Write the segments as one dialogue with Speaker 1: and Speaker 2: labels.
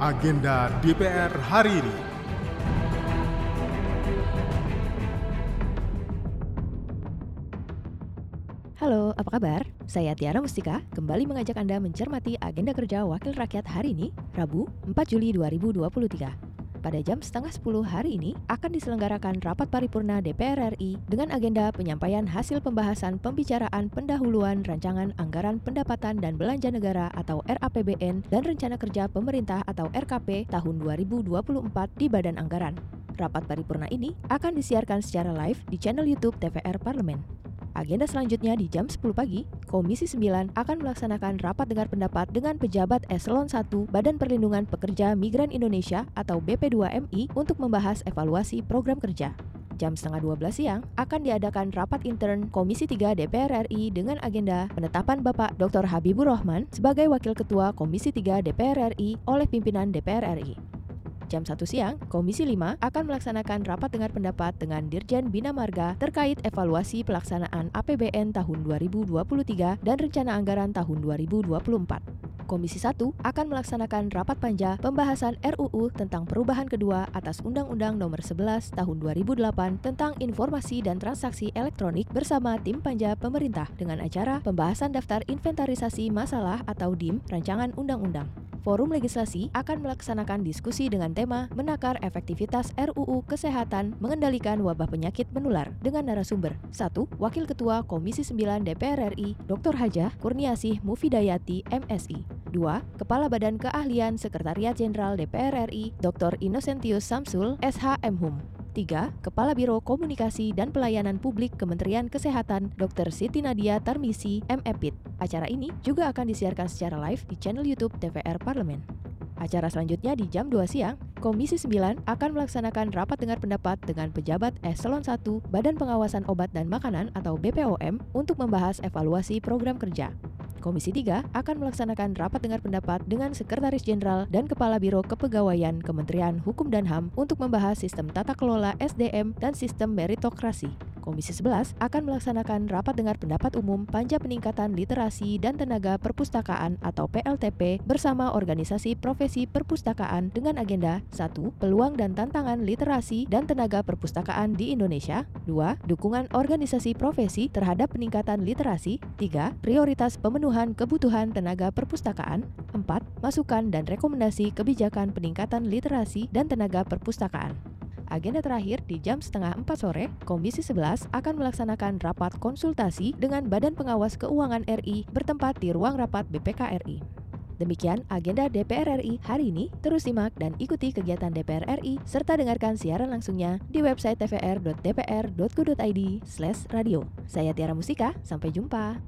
Speaker 1: agenda DPR hari ini.
Speaker 2: Halo, apa kabar? Saya Tiara Mustika, kembali mengajak Anda mencermati agenda kerja Wakil Rakyat hari ini, Rabu, 4 Juli 2023. Pada jam setengah 10 hari ini akan diselenggarakan rapat paripurna DPR RI dengan agenda penyampaian hasil pembahasan pembicaraan pendahuluan rancangan anggaran pendapatan dan belanja negara atau RAPBN dan rencana kerja pemerintah atau RKP tahun 2024 di Badan Anggaran. Rapat paripurna ini akan disiarkan secara live di channel YouTube TVR Parlemen. Agenda selanjutnya di jam 10 pagi, Komisi 9 akan melaksanakan rapat dengar pendapat dengan pejabat eselon 1 Badan Perlindungan Pekerja Migran Indonesia atau BP2MI untuk membahas evaluasi program kerja. Jam setengah 12 siang akan diadakan rapat intern Komisi 3 DPR RI dengan agenda penetapan Bapak Dr. Habibur Rahman sebagai Wakil Ketua Komisi 3 DPR RI oleh pimpinan DPR RI. Jam 1 siang, Komisi 5 akan melaksanakan rapat dengar pendapat dengan Dirjen Bina Marga terkait evaluasi pelaksanaan APBN tahun 2023 dan rencana anggaran tahun 2024. Komisi 1 akan melaksanakan rapat panja pembahasan RUU tentang perubahan kedua atas Undang-Undang Nomor 11 Tahun 2008 tentang Informasi dan Transaksi Elektronik bersama tim panja pemerintah dengan acara pembahasan daftar inventarisasi masalah atau DIM rancangan undang-undang. Forum Legislasi akan melaksanakan diskusi dengan tema menakar efektivitas RUU Kesehatan mengendalikan wabah penyakit menular dengan narasumber 1. Wakil Ketua Komisi 9 DPR RI Dr. Hajah Kurniasih Mufidayati MSI 2. Kepala Badan Keahlian Sekretariat Jenderal DPR RI Dr. Innocentius Samsul SHM 3. Kepala Biro Komunikasi dan Pelayanan Publik Kementerian Kesehatan Dr. Siti Nadia Tarmisi, MEPIT. Acara ini juga akan disiarkan secara live di channel YouTube TVR Parlemen. Acara selanjutnya di jam 2 siang, Komisi 9 akan melaksanakan rapat dengar pendapat dengan pejabat Eselon 1 Badan Pengawasan Obat dan Makanan atau BPOM untuk membahas evaluasi program kerja. Komisi 3 akan melaksanakan rapat dengar pendapat dengan Sekretaris Jenderal dan Kepala Biro Kepegawaian Kementerian Hukum dan HAM untuk membahas sistem tata kelola SDM dan sistem meritokrasi. Komisi 11 akan melaksanakan rapat dengar pendapat umum panja peningkatan literasi dan tenaga perpustakaan atau PLTP bersama organisasi profesi perpustakaan dengan agenda 1. Peluang dan tantangan literasi dan tenaga perpustakaan di Indonesia 2. Dukungan organisasi profesi terhadap peningkatan literasi 3. Prioritas pemenuhan kebutuhan tenaga perpustakaan 4. Masukan dan rekomendasi kebijakan peningkatan literasi dan tenaga perpustakaan Agenda terakhir di jam setengah 4 sore, Komisi 11 akan melaksanakan rapat konsultasi dengan Badan Pengawas Keuangan RI bertempat di ruang rapat BPK RI. Demikian agenda DPR RI hari ini. Terus simak dan ikuti kegiatan DPR RI serta dengarkan siaran langsungnya di website tvr.dpr.go.id radio. Saya Tiara Musika, sampai jumpa.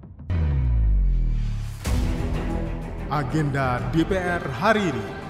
Speaker 1: Agenda DPR hari ini.